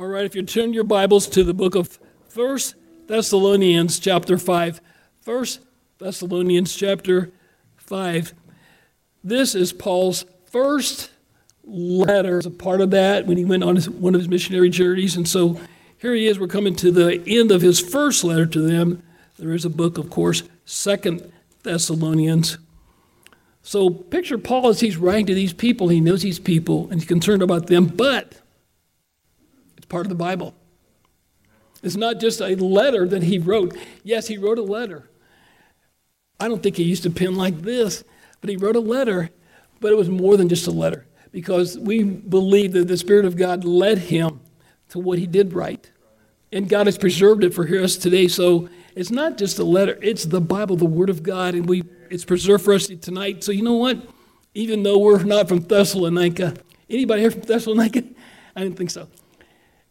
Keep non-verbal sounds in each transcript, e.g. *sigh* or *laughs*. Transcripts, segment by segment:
All right, if you turn your Bibles to the book of First Thessalonians chapter 5. First Thessalonians chapter 5. This is Paul's first letter as a part of that when he went on his, one of his missionary journeys. And so here he is. We're coming to the end of his first letter to them. There is a book, of course, Second Thessalonians. So picture Paul as he's writing to these people. He knows these people and he's concerned about them, but part of the Bible. It's not just a letter that he wrote. Yes, he wrote a letter. I don't think he used a pen like this, but he wrote a letter, but it was more than just a letter because we believe that the Spirit of God led him to what he did write. And God has preserved it for us today. So it's not just a letter, it's the Bible, the Word of God, and we it's preserved for us tonight. So you know what? Even though we're not from Thessalonica, anybody here from Thessalonica? I didn't think so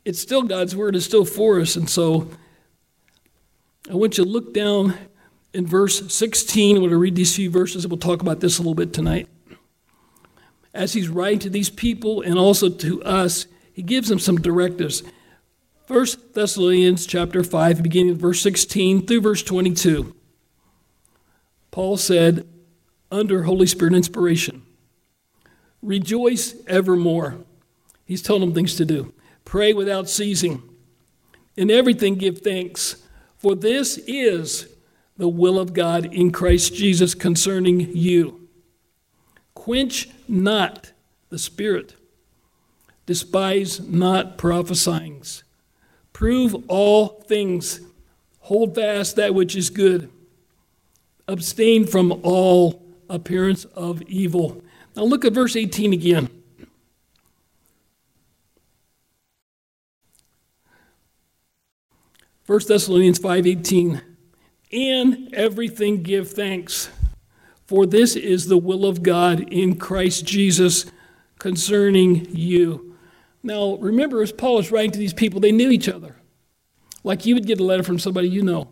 it's still God's word is still for us. And so I want you to look down in verse 16. I'm going to read these few verses, and we'll talk about this a little bit tonight. As he's writing to these people and also to us, he gives them some directives. First Thessalonians chapter 5, beginning verse 16 through verse 22. Paul said, under Holy Spirit inspiration, rejoice evermore. He's telling them things to do. Pray without ceasing. In everything, give thanks, for this is the will of God in Christ Jesus concerning you. Quench not the Spirit, despise not prophesying. Prove all things, hold fast that which is good, abstain from all appearance of evil. Now look at verse 18 again. 1 Thessalonians 5:18 In everything give thanks for this is the will of God in Christ Jesus concerning you. Now, remember, as Paul is writing to these people, they knew each other. Like you would get a letter from somebody you know.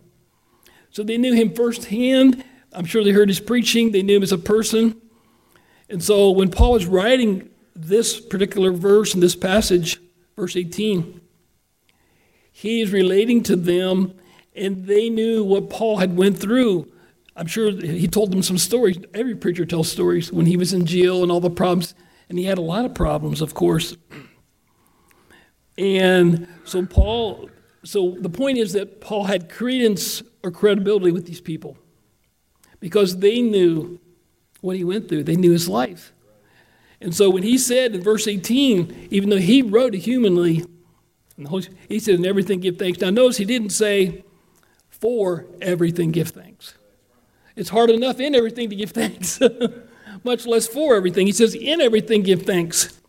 So they knew him firsthand. I'm sure they heard his preaching, they knew him as a person. And so when Paul was writing this particular verse in this passage, verse 18, He's relating to them, and they knew what Paul had went through. I'm sure he told them some stories. Every preacher tells stories when he was in jail and all the problems, and he had a lot of problems, of course. And so Paul, so the point is that Paul had credence or credibility with these people because they knew what he went through. They knew his life. And so when he said in verse 18, even though he wrote it humanly, he said, in everything give thanks. Now, notice he didn't say, for everything give thanks. It's hard enough in everything to give *laughs* thanks, much less for everything. He says, in everything give thanks.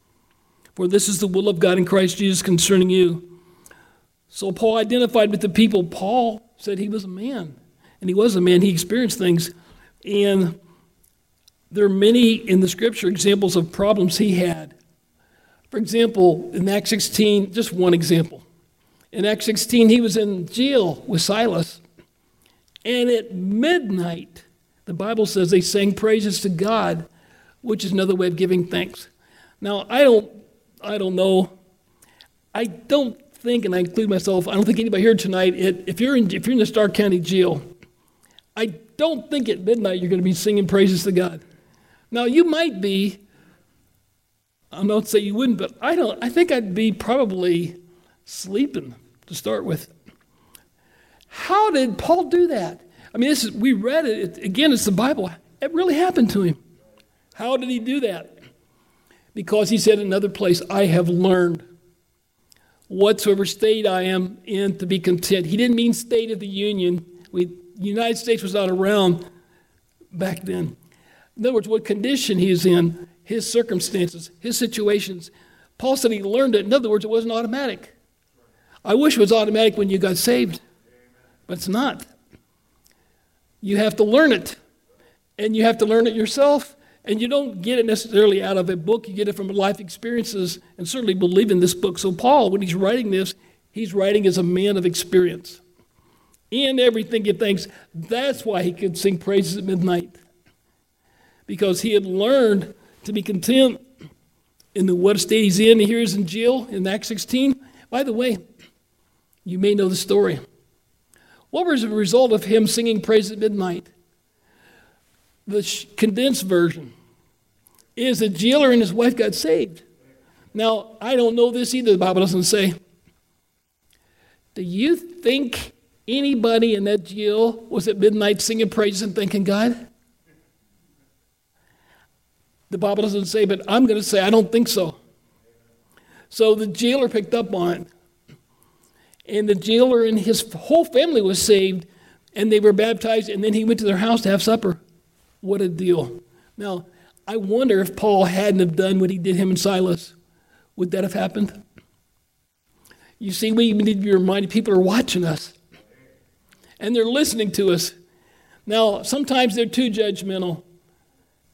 For this is the will of God in Christ Jesus concerning you. So Paul identified with the people. Paul said he was a man, and he was a man. He experienced things. And there are many in the scripture examples of problems he had. For example, in Acts 16, just one example. In Acts 16, he was in jail with Silas. And at midnight, the Bible says they sang praises to God, which is another way of giving thanks. Now, I don't, I don't know. I don't think, and I include myself, I don't think anybody here tonight, it, if, you're in, if you're in the Stark County jail, I don't think at midnight you're going to be singing praises to God. Now, you might be, I'm not saying you wouldn't, but I don't. I think I'd be probably sleeping to start with. How did Paul do that? I mean, this is, we read it again. It's the Bible. It really happened to him. How did he do that? Because he said in another place, "I have learned whatsoever state I am in to be content." He didn't mean state of the Union. We, the United States was not around back then. In other words, what condition he is in his circumstances, his situations. Paul said he learned it. In other words, it wasn't automatic. I wish it was automatic when you got saved, but it's not. You have to learn it, and you have to learn it yourself. And you don't get it necessarily out of a book, you get it from life experiences, and certainly believe in this book. So, Paul, when he's writing this, he's writing as a man of experience. In everything, give thanks. That's why he could sing praises at midnight, because he had learned to be content in the what state he's in. Here he's in jail in Acts 16, By the way, you may know the story. What was the result of him singing praise at midnight? The condensed version is the jailer and his wife got saved. Now, I don't know this either, the Bible doesn't say. Do you think anybody in that jail was at midnight singing praises and thanking God? The Bible doesn't say, but I'm going to say I don't think so. So the jailer picked up on it. And the jailer and his whole family was saved, and they were baptized, and then he went to their house to have supper. What a deal. Now, I wonder if Paul hadn't have done what he did him and Silas. Would that have happened? You see, we need to be reminded people are watching us. And they're listening to us. Now, sometimes they're too judgmental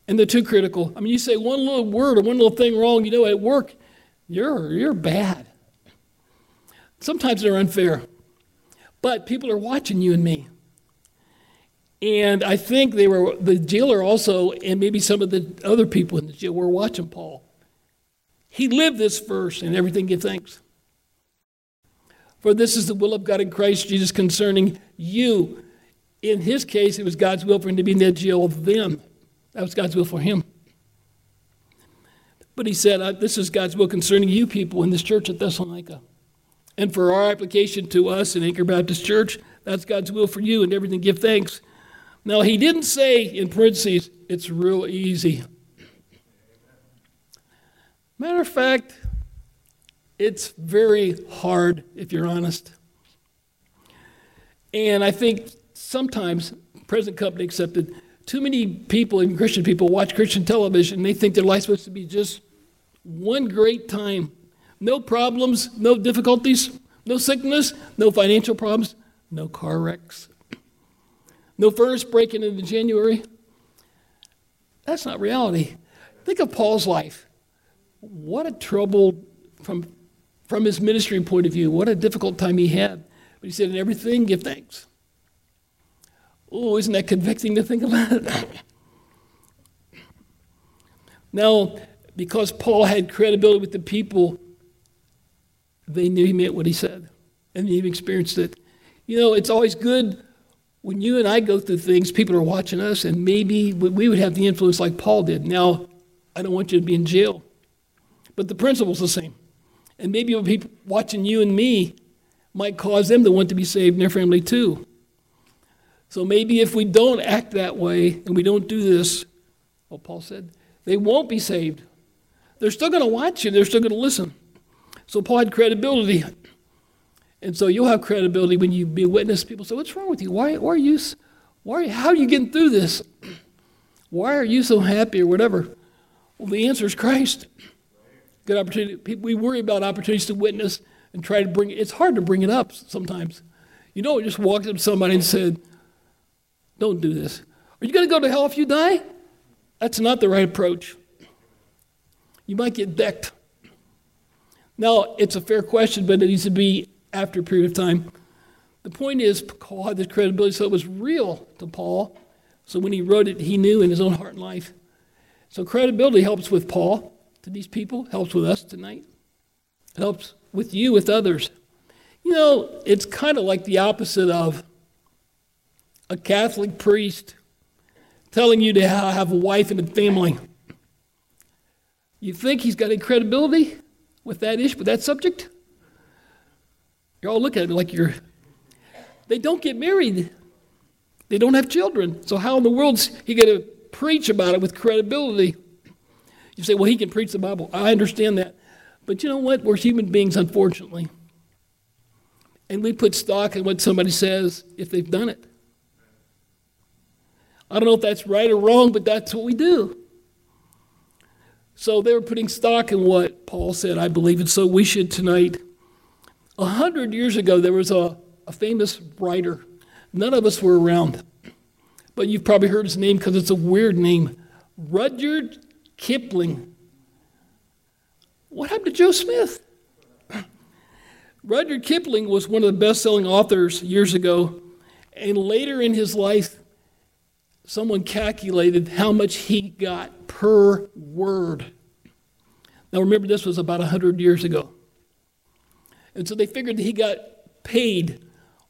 and they're too critical. I mean, you say one little word or one little thing wrong, you know, at work, you're, you're bad. Sometimes they're unfair. But people are watching you and me. And I think they were, the jailer also, and maybe some of the other people in the jail were watching Paul. He lived this verse and everything give thanks. For this is the will of God in Christ Jesus concerning you. In his case, it was God's will for him to be in that jail then. That was God's will for him. But he said, This is God's will concerning you people in this church at Thessalonica. And for our application to us in Anchor Baptist Church, that's God's will for you and everything give thanks. Now, he didn't say in parentheses, it's real easy. Matter of fact, it's very hard if you're honest. And I think sometimes, present company accepted, too many people, even Christian people, watch Christian television and they think their life's supposed to be just one great time. No problems, no difficulties, no sickness, no financial problems, no car wrecks, no furnace breaking into January. That's not reality. Think of Paul's life. What a trouble from, from his ministry point of view. What a difficult time he had. But he said, in everything, give thanks. Oh, isn't that convicting to think about now, because Paul had credibility with the people, they knew he meant what he said, and he experienced it. You know, it's always good when you and I go through things, people are watching us, and maybe we would have the influence like Paul did. Now, I don't want you to be in jail, but the principle's the same. And maybe people watching you and me might cause them to want to be saved in their family too. So maybe if we don't act that way and we don't do this, well, Paul said, they won't be saved. They're still going to watch you, they're still going to listen. So Paul had credibility. And so you'll have credibility when you be a witness. People say, What's wrong with you? Why, why are you, why how are you getting through this? Why are you so happy or whatever? Well, the answer is Christ. Good opportunity. We worry about opportunities to witness and try to bring it. It's hard to bring it up sometimes. You know, just walked up to somebody and said, Don't do this. Are you going to go to hell if you die? That's not the right approach. You might get decked. Now, it's a fair question, but it needs to be after a period of time. The point is, Paul had this credibility, so it was real to Paul. So when he wrote it, he knew in his own heart and life. So credibility helps with Paul to these people, helps with us tonight, helps with you, with others. You know, it's kind of like the opposite of a Catholic priest telling you to have a wife and a family. You think he's got any credibility with that issue, with that subject? You're all look at it like you're. They don't get married. They don't have children. So how in the world's he going to preach about it with credibility? You say, well, he can preach the Bible. I understand that. But you know what? We're human beings, unfortunately. And we put stock in what somebody says if they've done it. I don't know if that's right or wrong, but that's what we do. So they were putting stock in what Paul said, I believe, and so we should tonight. A hundred years ago, there was a, a famous writer. None of us were around, but you've probably heard his name because it's a weird name Rudyard Kipling. What happened to Joe Smith? *clears throat* Rudyard Kipling was one of the best selling authors years ago, and later in his life, someone calculated how much he got per word. Now remember, this was about 100 years ago. And so they figured that he got paid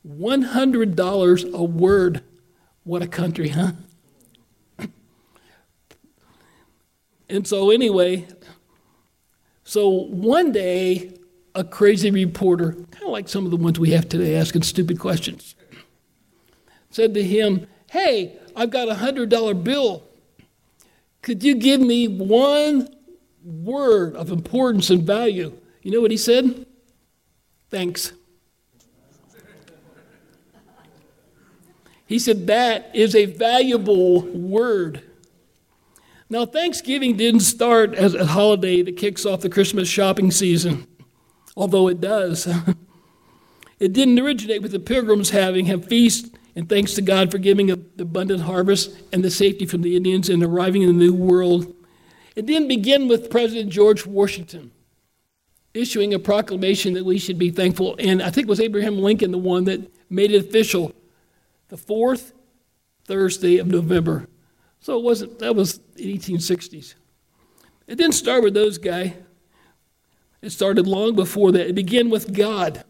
$100 a word. What a country, huh? and so, anyway, so one day, a crazy reporter, kind of like some of the ones we have today asking stupid questions, said to him, Hey, I've got a $100 bill. Could you give me one word of importance and value? You know what he said? Thanks. He said that is a valuable word. Now, Thanksgiving didn't start as a holiday that kicks off the Christmas shopping season, although it does. *laughs* it didn't originate with the pilgrims having a feast and thanks to God for giving the abundant harvest and the safety from the Indians and arriving in the New World. It didn't begin with President George Washington issuing a proclamation that we should be thankful. And I think it was Abraham Lincoln the one that made it official the fourth Thursday of November. So it wasn't, that was the 1860s. It didn't start with those guys. It started long before that. It began with God.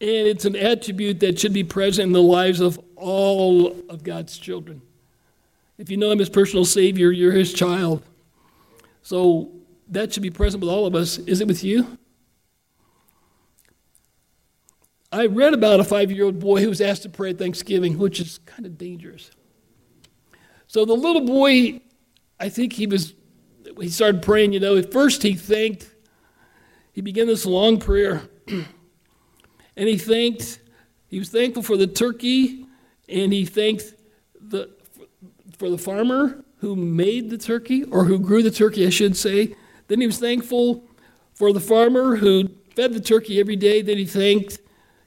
And it's an attribute that should be present in the lives of all of God's children. If you know Him as personal Savior, you're His child. So that should be present with all of us. Is it with you? I read about a five year old boy who was asked to pray at Thanksgiving, which is kind of dangerous. So the little boy, I think he was, he started praying, you know, at first he thanked, he began this long prayer. *clears throat* and he thanked, he was thankful for the turkey, and he thanked the, for the farmer who made the turkey, or who grew the turkey, I should say. Then he was thankful for the farmer who fed the turkey every day. Then he thanked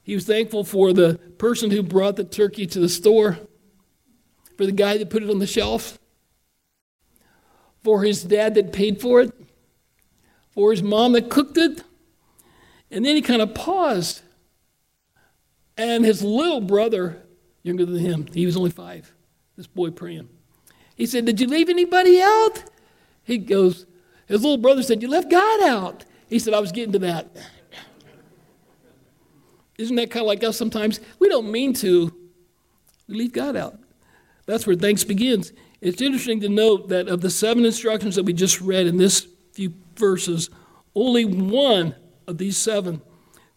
he was thankful for the person who brought the turkey to the store, for the guy that put it on the shelf, for his dad that paid for it, for his mom that cooked it. And then he kind of paused. And his little brother, younger than him, he was only five, this boy praying. He said, Did you leave anybody out? He goes, His little brother said, You left God out. He said, I was getting to that. Isn't that kind of like us sometimes? We don't mean to. We leave God out. That's where thanks begins. It's interesting to note that of the seven instructions that we just read in this few verses, only one of these seven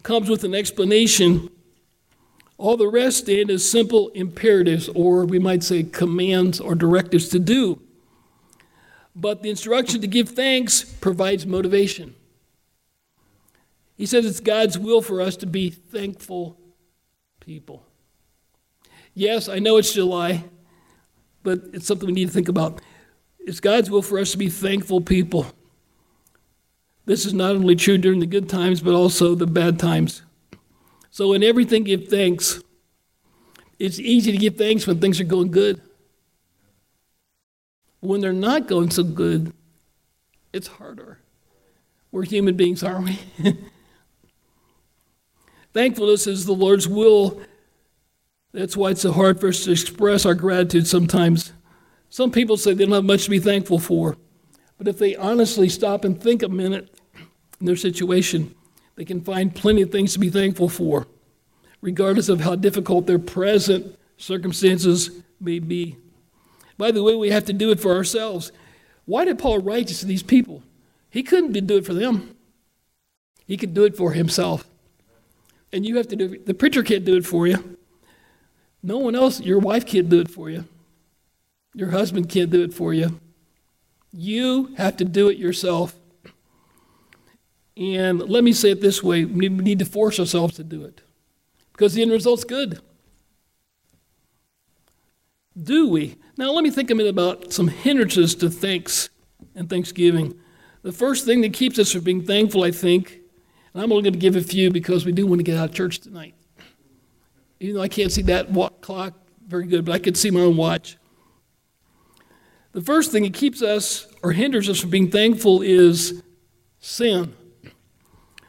comes with an explanation. All the rest then is simple imperatives, or we might say commands or directives to do. But the instruction to give thanks provides motivation. He says it's God's will for us to be thankful people. Yes, I know it's July, but it's something we need to think about. It's God's will for us to be thankful people. This is not only true during the good times, but also the bad times. So, in everything, give thanks. It's easy to give thanks when things are going good. When they're not going so good, it's harder. We're human beings, aren't we? *laughs* Thankfulness is the Lord's will. That's why it's so hard for us to express our gratitude sometimes. Some people say they don't have much to be thankful for. But if they honestly stop and think a minute in their situation, they can find plenty of things to be thankful for, regardless of how difficult their present circumstances may be. By the way, we have to do it for ourselves. Why did Paul write this to these people? He couldn't do it for them, he could do it for himself and you have to do it. The preacher can't do it for you. No one else, your wife can't do it for you. Your husband can't do it for you. You have to do it yourself. And let me say it this way we need to force ourselves to do it because the end result's good. Do we? Now, let me think a minute about some hindrances to thanks and thanksgiving. The first thing that keeps us from being thankful, I think, and I'm only going to give a few because we do want to get out of church tonight. Even though I can't see that clock very good, but I can see my own watch. The first thing that keeps us or hinders us from being thankful is sin.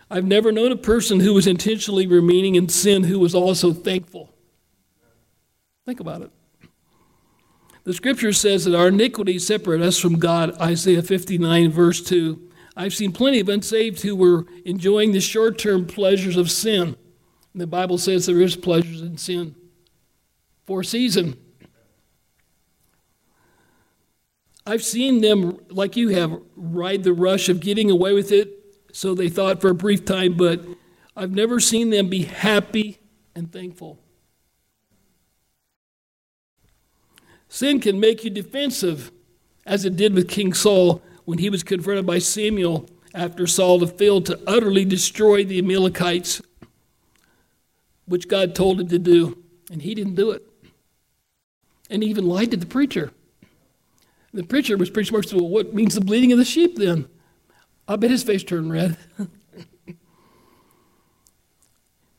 I've never known a person who was intentionally remaining in sin who was also thankful. Think about it. The scripture says that our iniquities separate us from God, Isaiah 59, verse 2. I've seen plenty of unsaved who were enjoying the short term pleasures of sin. And the Bible says there is pleasures in sin for a season. I've seen them, like you have, ride the rush of getting away with it, so they thought for a brief time, but I've never seen them be happy and thankful. Sin can make you defensive, as it did with King Saul when he was confronted by Samuel after Saul had failed to utterly destroy the Amalekites, which God told him to do, and he didn't do it. And he even lied to the preacher. The preacher was smart. Well, what means the bleating of the sheep then? I bet his face turned red.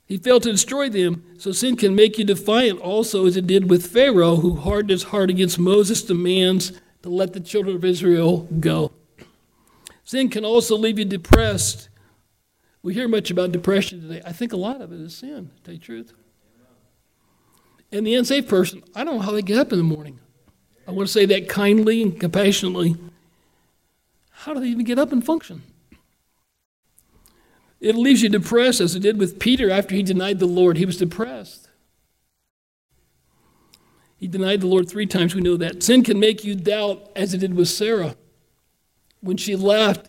he failed to destroy them, so sin can make you defiant also, as it did with Pharaoh, who hardened his heart against Moses' demands to let the children of Israel go. Sin can also leave you depressed. We hear much about depression today. I think a lot of it is sin, to tell you the truth. And the unsafe person, I don't know how they get up in the morning. I want to say that kindly and compassionately. How do they even get up and function? It leaves you depressed, as it did with Peter after he denied the Lord. He was depressed. He denied the Lord three times. We know that. Sin can make you doubt, as it did with Sarah. When she left,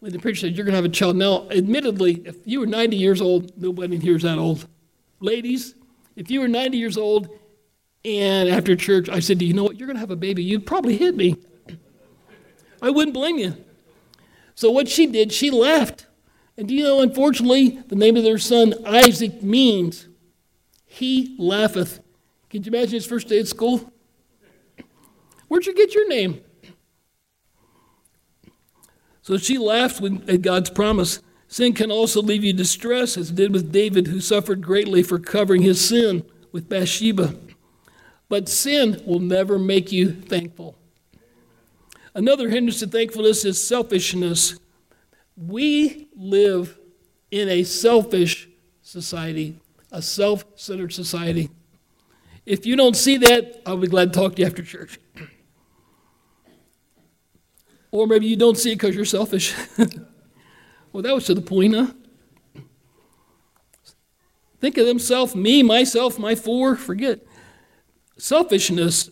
when the preacher said, You're going to have a child. Now, admittedly, if you were 90 years old, nobody here is that old. Ladies, if you were 90 years old and after church, I said, Do you know what? You're going to have a baby. You'd probably hit me. I wouldn't blame you. So, what she did, she left. And do you know, unfortunately, the name of their son, Isaac, means he laugheth. Can you imagine his first day at school? Where'd you get your name? So she laughed at God's promise. Sin can also leave you distressed, as it did with David, who suffered greatly for covering his sin with Bathsheba. But sin will never make you thankful. Another hindrance to thankfulness is selfishness. We live in a selfish society, a self centered society. If you don't see that, I'll be glad to talk to you after church. or maybe you don't see it because you're selfish. *laughs* well, that was to the point, huh? Think of themselves, me, myself, my four, forget selfishness.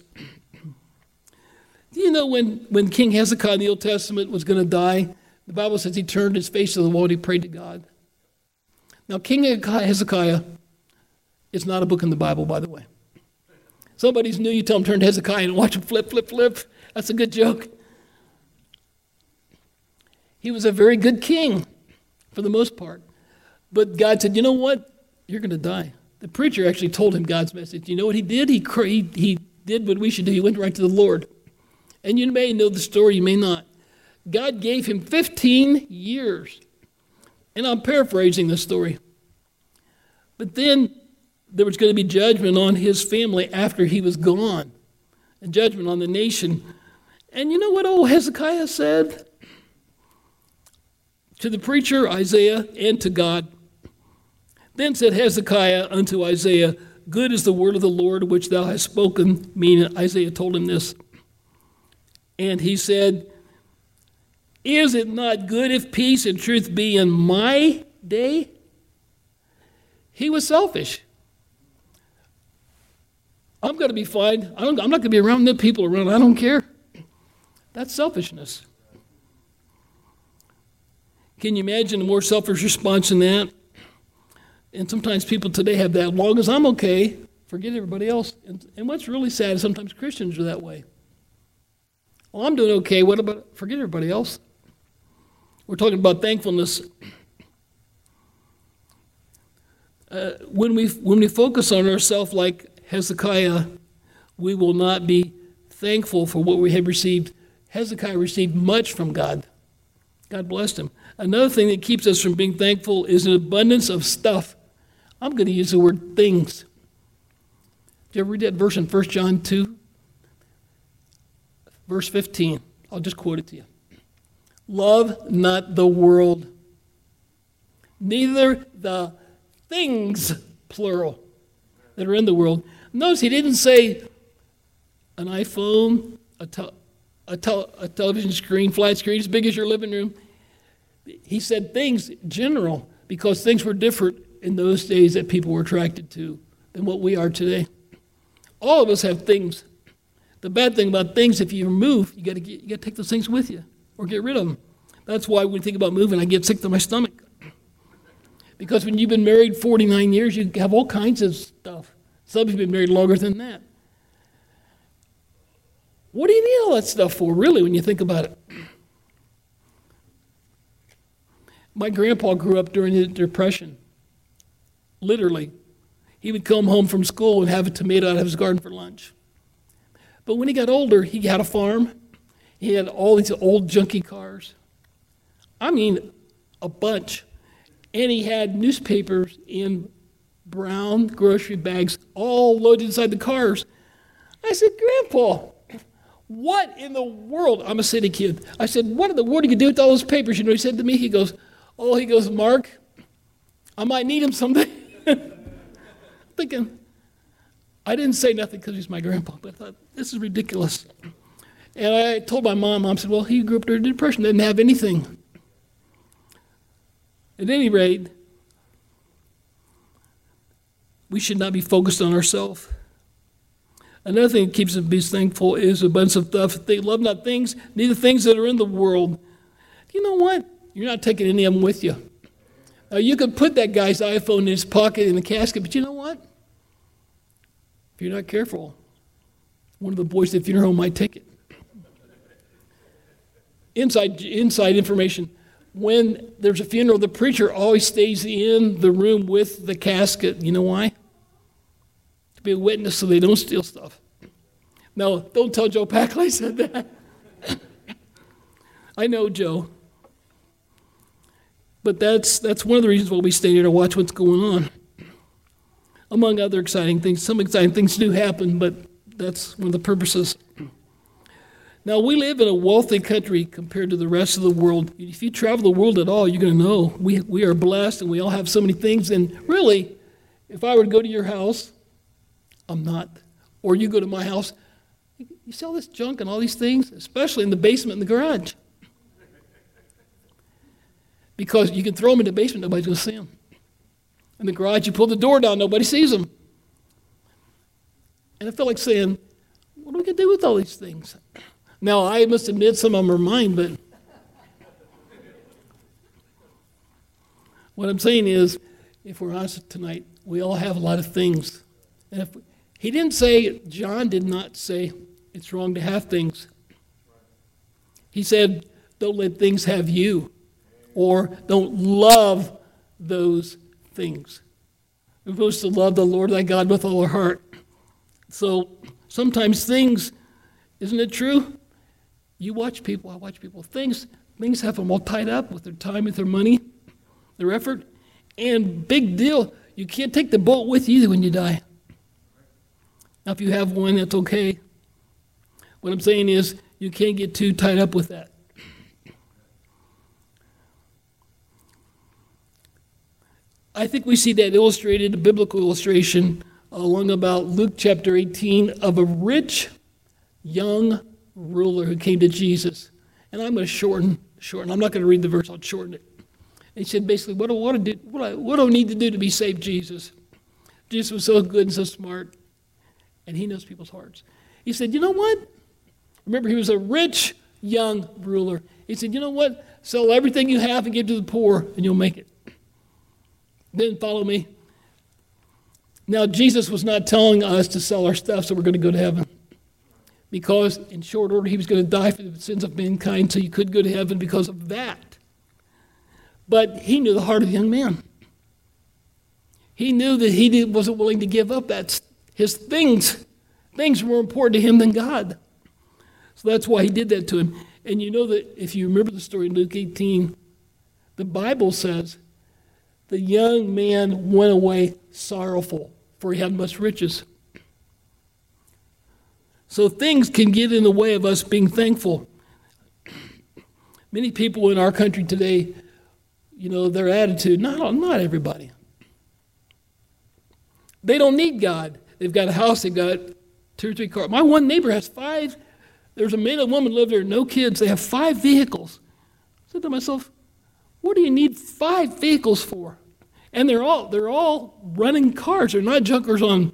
Do you know when, when King Hezekiah in the Old Testament was going to die, the Bible says he turned his face to the wall and he prayed to God. Now, King Hezekiah is not a book in the Bible, by the way. Somebody's new, you tell him turn to Hezekiah and watch him flip, flip, flip. That's a good joke. He was a very good king for the most part. But God said, you know what? You're going to die. The preacher actually told him God's message. You know what he did? He, he, he did what we should do. He went right to the Lord. And you may know the story, you may not. God gave him 15 years. And I'm paraphrasing the story. But then there was going to be judgment on his family after he was gone, and judgment on the nation. And you know what old Hezekiah said? To the preacher, Isaiah, and to God then said Hezekiah unto Isaiah, Good is the word of the Lord which thou hast spoken. Meaning, Isaiah told him this. And he said, Is it not good if peace and truth be in my day? He was selfish. I'm going to be fine. I'm not going to be around the people around. I don't care. That's selfishness. Can you imagine a more selfish response than that? And sometimes people today have that, As long as I'm okay, forget everybody else. And, and what's really sad is sometimes Christians are that way. Well, I'm doing okay. What about, forget everybody else? We're talking about thankfulness. Uh, when, we, when we focus on ourselves like Hezekiah, we will not be thankful for what we have received. Hezekiah received much from God. God blessed him. Another thing that keeps us from being thankful is an abundance of stuff I'm going to use the word things. Did you ever read that verse in 1 John 2? Verse 15. I'll just quote it to you. Love not the world, neither the things, plural, that are in the world. Notice he didn't say an iPhone, a, te- a, te- a television screen, flat screen as big as your living room. he said things general because things were different in those days that people were attracted to than what we are today. All of us have things. The bad thing about things, if you move, you got to you got to take those things with you or get rid of them. That's why when we think about moving, I get sick to my stomach. Because when you've been married 49 years, you have all kinds of stuff. Some you have been married longer than that. What do you need all that stuff for, really, when you think about it? My grandpa grew up during the Depression. Literally. He would come home from school and have a tomato out of his garden for lunch. But when he got older, he had a farm. He had all these old junky cars. I mean, a bunch. And he had newspapers in brown grocery bags all loaded inside the cars. I said, Grandpa, what in the world? I'm a city kid. I said, What in the world do you do with all those papers? You know, he said to me, He goes, Oh, he goes, Mark, I might need them someday. *laughs* Thinking, I didn't say nothing because he's my grandpa, but I thought, This is ridiculous. And I told my mom, Mom said, Well, he grew up during Depression, didn't have anything. At any rate, we should not be focused on ourselves. Another thing that keeps us be thankful is a bunch of stuff. They love not things, neither things that are in the world. You know what? You're not taking any of them with you. Now, you could put that guy's iPhone in his pocket in the casket, but you know what? If you're not careful, one of the boys at the funeral might take it. Inside, inside information when there's a funeral, the preacher always stays in the room with the casket. You know why? To be a witness so they don't steal stuff. No, don't tell Joe Packle I said that. *laughs* I know Joe. But that's, that's one of the reasons why we stay here to watch what's going on. Among other exciting things. Some exciting things do happen, but that's one of the purposes. Now, we live in a wealthy country compared to the rest of the world. If you travel the world at all, you're going to know we, we are blessed and we all have so many things. And really, if I were to go to your house, I'm not. Or you go to my house, you sell this junk and all these things, especially in the basement and the garage. Because you can throw them in the basement, nobody's going to see them. In the garage, you pull the door down, nobody sees them. And I feel like saying, what are we going to do with all these things? Now, I must admit some of them are mine, but what I'm saying is, if we're honest tonight, we all have a lot of things. And if he didn't say, John did not say it's wrong to have things. He said, don't let things have you, or don't love those things. We're supposed to love the Lord thy God with all our heart. So sometimes things, isn't it true? You watch people, I watch people. Things, things have them all tied up with their time, with their money, their effort. And big deal, you can't take the boat with you when you die. Now, if you have one, that's okay. What I'm saying is, you can't get too tied up with that. I think we see that illustrated, a biblical illustration, uh, along about Luke chapter 18, of a rich young ruler who came to Jesus. And I'm going to shorten, shorten. I'm not going to read the verse, I'll shorten it. he said basically, what do, what, do, what, do what do I need to do to be saved, Jesus? Jesus was so good and so smart, and he knows people's hearts. He said, You know what? Remember, he was a rich young ruler. He said, You know what? Sell everything you have and give to the poor, and you'll make it. Then follow me. Now, Jesus was not telling us to sell our stuff so we're going to go to heaven because in short order he was going to die for the sins of mankind so you could go to heaven because of that. But he knew the heart of the young man. He knew that he wasn't willing to give up that his things. Things were more important to him than God. So that's why he did that to him. And you know that if you remember the story in Luke 18, the Bible says the young man went away sorrowful, for he had much riches. So things can get in the way of us being thankful. Many people in our country today, you know, their attitude, not, not everybody. They don't need God. They've got a house, they've got two or three cars. My one neighbor has five. There's a man and woman live there, no kids. They have five vehicles. I said to myself, What do you need five vehicles for? And they're all they're all running cars. They're not junkers on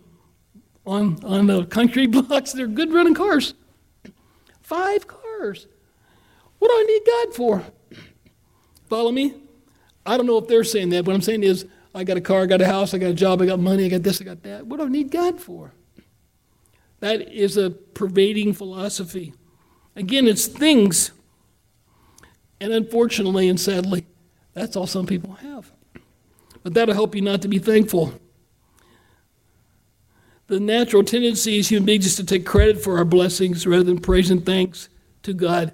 on on the concrete *laughs* blocks. They're good running cars. Five cars. What do I need God for? Follow me? I don't know if they're saying that. What I'm saying is, I got a car, I got a house, I got a job, I got money, I got this, I got that. What do I need God for? That is a pervading philosophy. Again, it's things. And unfortunately and sadly, that's all some people have. But that'll help you not to be thankful. The natural tendency as human beings is to take credit for our blessings rather than praise and thanks to God.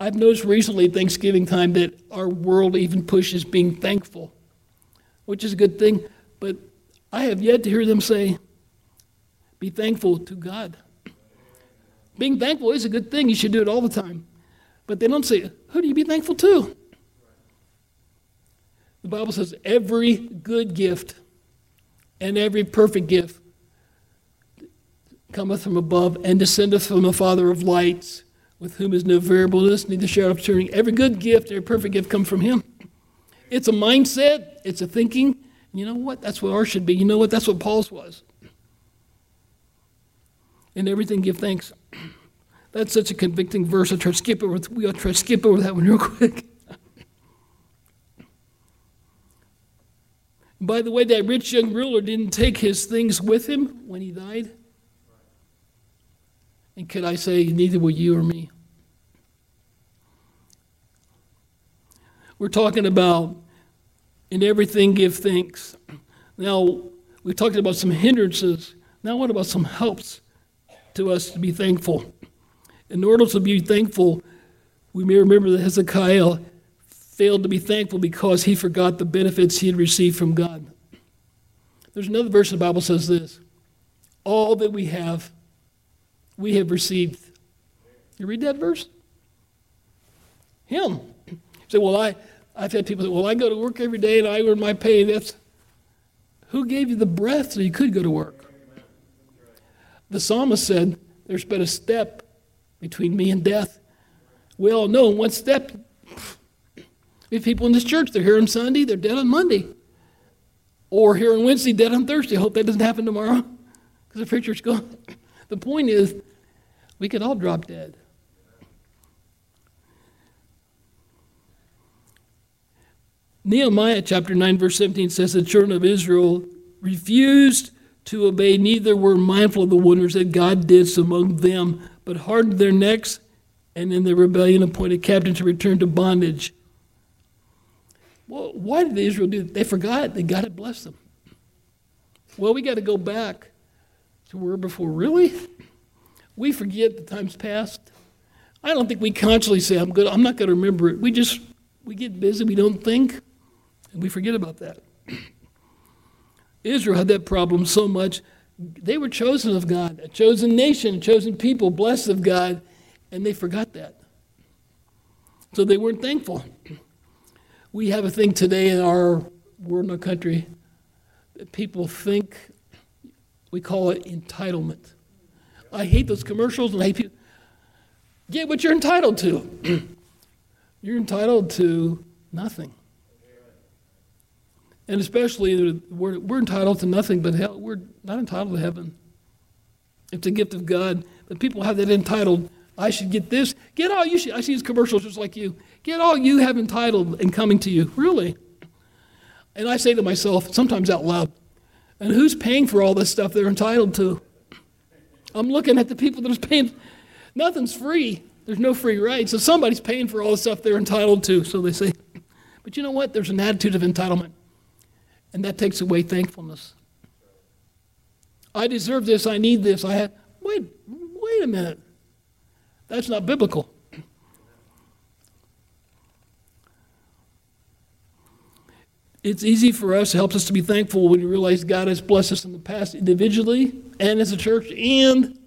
I've noticed recently, Thanksgiving time, that our world even pushes being thankful, which is a good thing. But I have yet to hear them say, be thankful to God. Being thankful is a good thing. You should do it all the time. But they don't say, who do you be thankful to? The Bible says, every good gift and every perfect gift cometh from above and descendeth from the Father of lights with whom is no variableness, neither shadow of turning. Every good gift, every perfect gift comes from Him. It's a mindset, it's a thinking. You know what? That's what ours should be. You know what? That's what Paul's was. And everything, give thanks. *clears throat* That's such a convicting verse. I try to skip over. We ought to try to skip over that one real *laughs* quick. By the way, that rich young ruler didn't take his things with him when he died. And could I say, neither will you or me? We're talking about in everything give thanks. Now, we talked about some hindrances. Now, what about some helps to us to be thankful? In order to be thankful, we may remember that Hezekiah failed to be thankful because he forgot the benefits he had received from God. There's another verse in the Bible says this All that we have we have received. You read that verse? Him. You say, well, I, I've had people say, well, I go to work every day and I earn my pay. That's who gave you the breath so you could go to work? The psalmist said, there's but a step between me and death. We all know one step. We have people in this church, they're here on Sunday, they're dead on Monday. Or here on Wednesday, dead on Thursday. I hope that doesn't happen tomorrow because the preacher's gone. The point is, we could all drop dead. Nehemiah chapter 9, verse 17 says the children of Israel refused to obey, neither were mindful of the wonders that God did among them, but hardened their necks and in their rebellion appointed captains to return to bondage. Well, why did Israel do that? They forgot that God had blessed them. Well, we got to go back to where before. Really? We forget the times past. I don't think we consciously say, I'm good, I'm not going to remember it. We just, we get busy, we don't think, and we forget about that. *clears throat* Israel had that problem so much. They were chosen of God, a chosen nation, a chosen people, blessed of God, and they forgot that. So they weren't thankful. *clears throat* We have a thing today in our world and our country that people think we call it entitlement. I hate those commercials and I hate people. Get what you're entitled to. *clears throat* you're entitled to nothing. And especially, we're, we're entitled to nothing but hell. We're not entitled to heaven. It's a gift of God. But people have that entitled, I should get this. Get all you should. I see these commercials just like you. Get all you have entitled and coming to you. Really. And I say to myself, sometimes out loud, and who's paying for all this stuff they're entitled to? I'm looking at the people that are paying. Nothing's free. There's no free ride. So somebody's paying for all the stuff they're entitled to. So they say, but you know what? There's an attitude of entitlement. And that takes away thankfulness. I deserve this. I need this. I have. Wait, wait a minute. That's not biblical. it's easy for us, it helps us to be thankful when we realize God has blessed us in the past individually and as a church and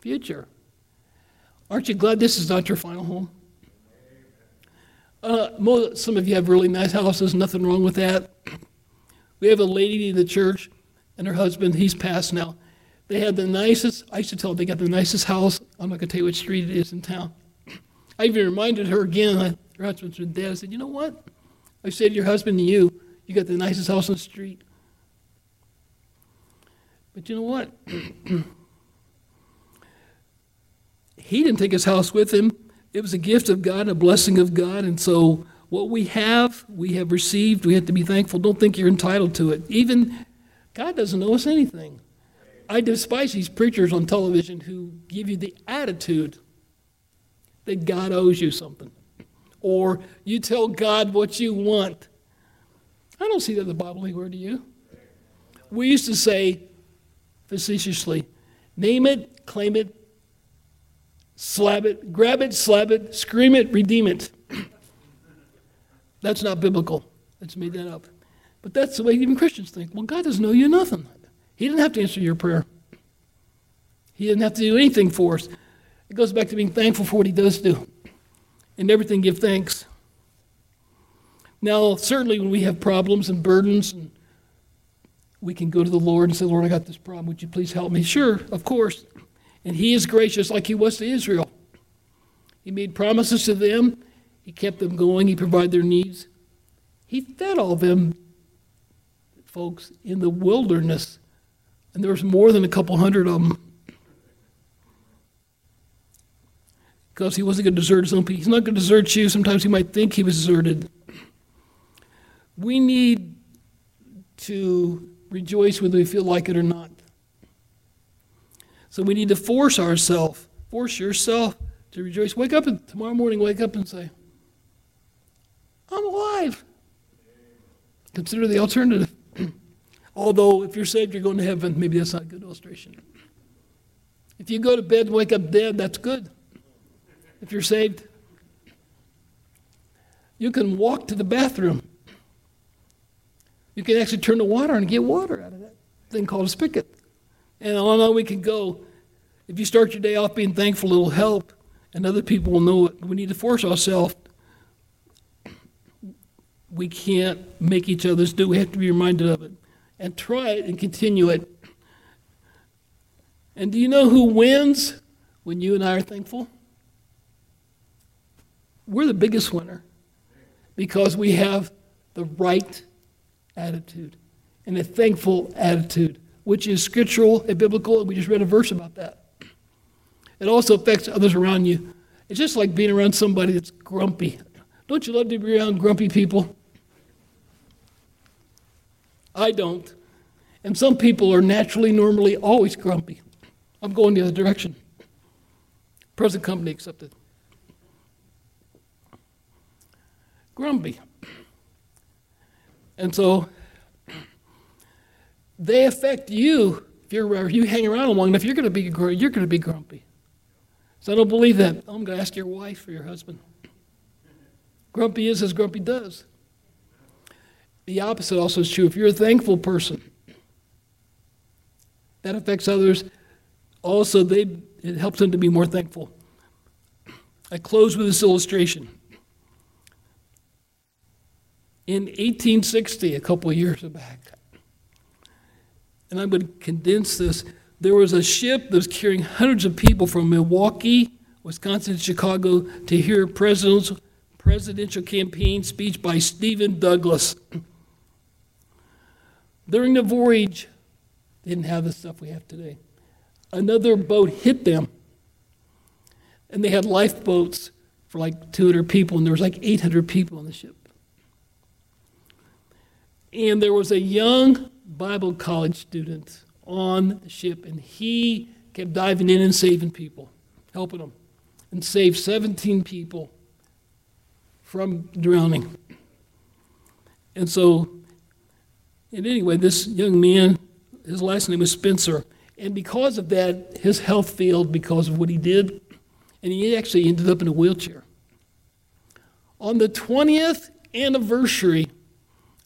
future. Aren't you glad this is not your final home? Uh, most, some of you have really nice houses, nothing wrong with that. *clears throat* We have a lady in the church and her husband, he's passed now. They had the nicest, I used to tell they got the nicest house. I'm not going to tell you which street it is in town. I even reminded her again, her husband's been dead. I said, You know what? I said to your husband and you, you got the nicest house on the street. But you know what? *clears throat* he didn't take his house with him. It was a gift of God, a blessing of God. And so, what we have, we have received. We have to be thankful. Don't think you're entitled to it. Even God doesn't owe us anything. I despise these preachers on television who give you the attitude that God owes you something. Or you tell God what you want. I don't see that in the Bible anywhere, do you? We used to say facetiously, name it, claim it, slap it, grab it, slap it, scream it, redeem it. that's not biblical. Let's made that up. But that's the way even Christians think. Well, God doesn't owe you nothing. He didn't have to answer your prayer. He didn't have to do anything for us. It goes back to being thankful for what He does do. And everything give thanks. Now, certainly when we have problems and burdens, and we can go to the Lord and say, Lord, I got this problem. Would you please help me? Sure, of course. And He is gracious like He was to Israel. He made promises to them, He kept them going, He provided their needs. He fed all of them, folks, in the wilderness. And there was more than a couple hundred of them. because he wasn't going to desert his own people. He's not going to desert you. Sometimes he might think he was deserted. We need to rejoice whether we feel like it or not. So we need to force ourselves, force yourself to rejoice. Wake up and tomorrow morning, wake up and say, I'm alive. Consider the alternative. Although, if you're saved, you're going to heaven. Maybe that's not a good illustration. If you go to bed and wake up dead, that's good if you're saved. You can walk to the bathroom. You can actually turn the water and get water out of that thing called a spigot. And on and on we can go. If you start your day off being thankful, it'll help, and other people will know it. We need to force ourselves. We can't make each other's do. We have to be reminded of it. And try it and continue it. And do you know who wins when you and I are thankful? we're the biggest winner because we have the right attitude and a thankful attitude, which is scriptural and biblical. We just read a verse about that. It also affects others around you. It's just like being around somebody that's grumpy. Don't you love to be around grumpy people? I don't. And some people are naturally, normally, always grumpy. I'm going the other direction. Present company accepted. grumpy. And so they affect you. If you're if you hang around long enough, you're going to be you're going to be grumpy. So I don't believe that. I'm going to ask your wife or your husband. Grumpy is as grumpy does. The opposite also is true. If you're a thankful person, that affects others. Also, they it helps them to be more thankful. I close with this illustration. In 1860, a couple years back, and I'm going to condense this, there was a ship that was carrying hundreds of people from Milwaukee, Wisconsin, to Chicago to hear a presidential, presidential campaign speech by Stephen Douglas. During the voyage, they didn't have the stuff we have today. Another boat hit them, and they had lifeboats for like 200 people, and there was like 800 people on the ship. And there was a young Bible college student on the ship, and he kept diving in and saving people, helping them, and saved 17 people from drowning. And so, and anyway, this young man, his last name was Spencer, and because of that, his health failed because of what he did, and he actually ended up in a wheelchair. On the 20th anniversary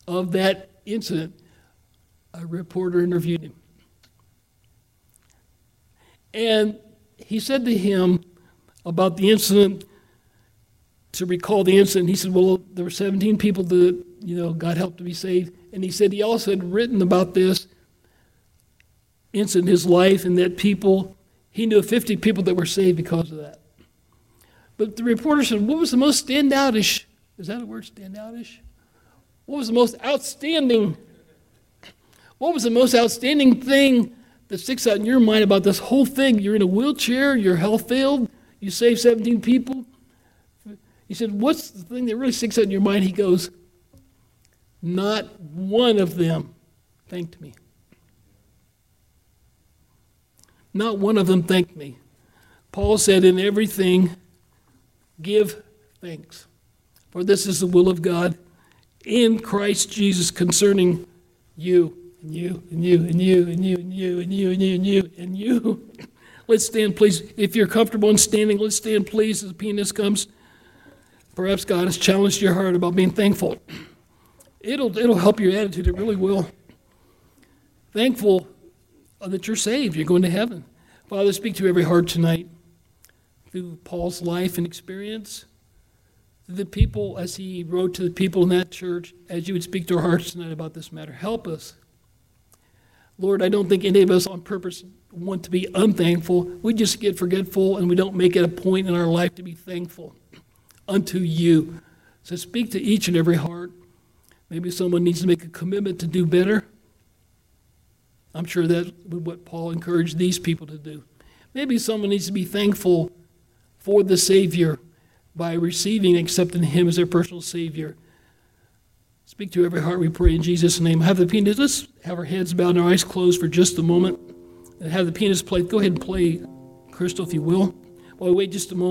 of that incident, a reporter interviewed him. And he said to him about the incident, to recall the incident, he said, Well, there were 17 people that, you know, God helped to be saved. And he said he also had written about this incident in his life and that people, he knew 50 people that were saved because of that. But the reporter said, What was the most standoutish? Is that a word, standoutish? What was the most outstanding? What was the most outstanding thing that sticks out in your mind about this whole thing? You're in a wheelchair, your health failed, you saved 17 people. He said, What's the thing that really sticks out in your mind? He goes, Not one of them thanked me. Not one of them thanked me. Paul said, In everything, give thanks. For this is the will of God in Christ Jesus concerning you and you and you and you and you and you and you and you and you and you. *laughs* Let's stand, please. If you're comfortable in standing, let's stand, please, as the pianist comes. Perhaps God has challenged your heart about being thankful. It'll, it'll help your attitude, it really will. Thankful that you're saved, you're going to heaven. Father, speak to every heart tonight through Paul's life and experience. The people, as he wrote to the people in that church, as you would speak to our hearts tonight about this matter, help us. Lord, I don't think any of us on purpose want to be unthankful. We just get forgetful and we don't make it a point in our life to be thankful unto you. So speak to each and every heart. Maybe someone needs to make a commitment to do better. I'm sure that's what Paul encouraged these people to do. Maybe someone needs to be thankful for the Savior by receiving and accepting Him as their personal Savior. Speak to every heart, we pray in Jesus' name. Have the pianist, let's have our heads bowed and our eyes closed for just a moment. And have the pianist play. Go ahead and play, Crystal, if you will. While we wait just a moment.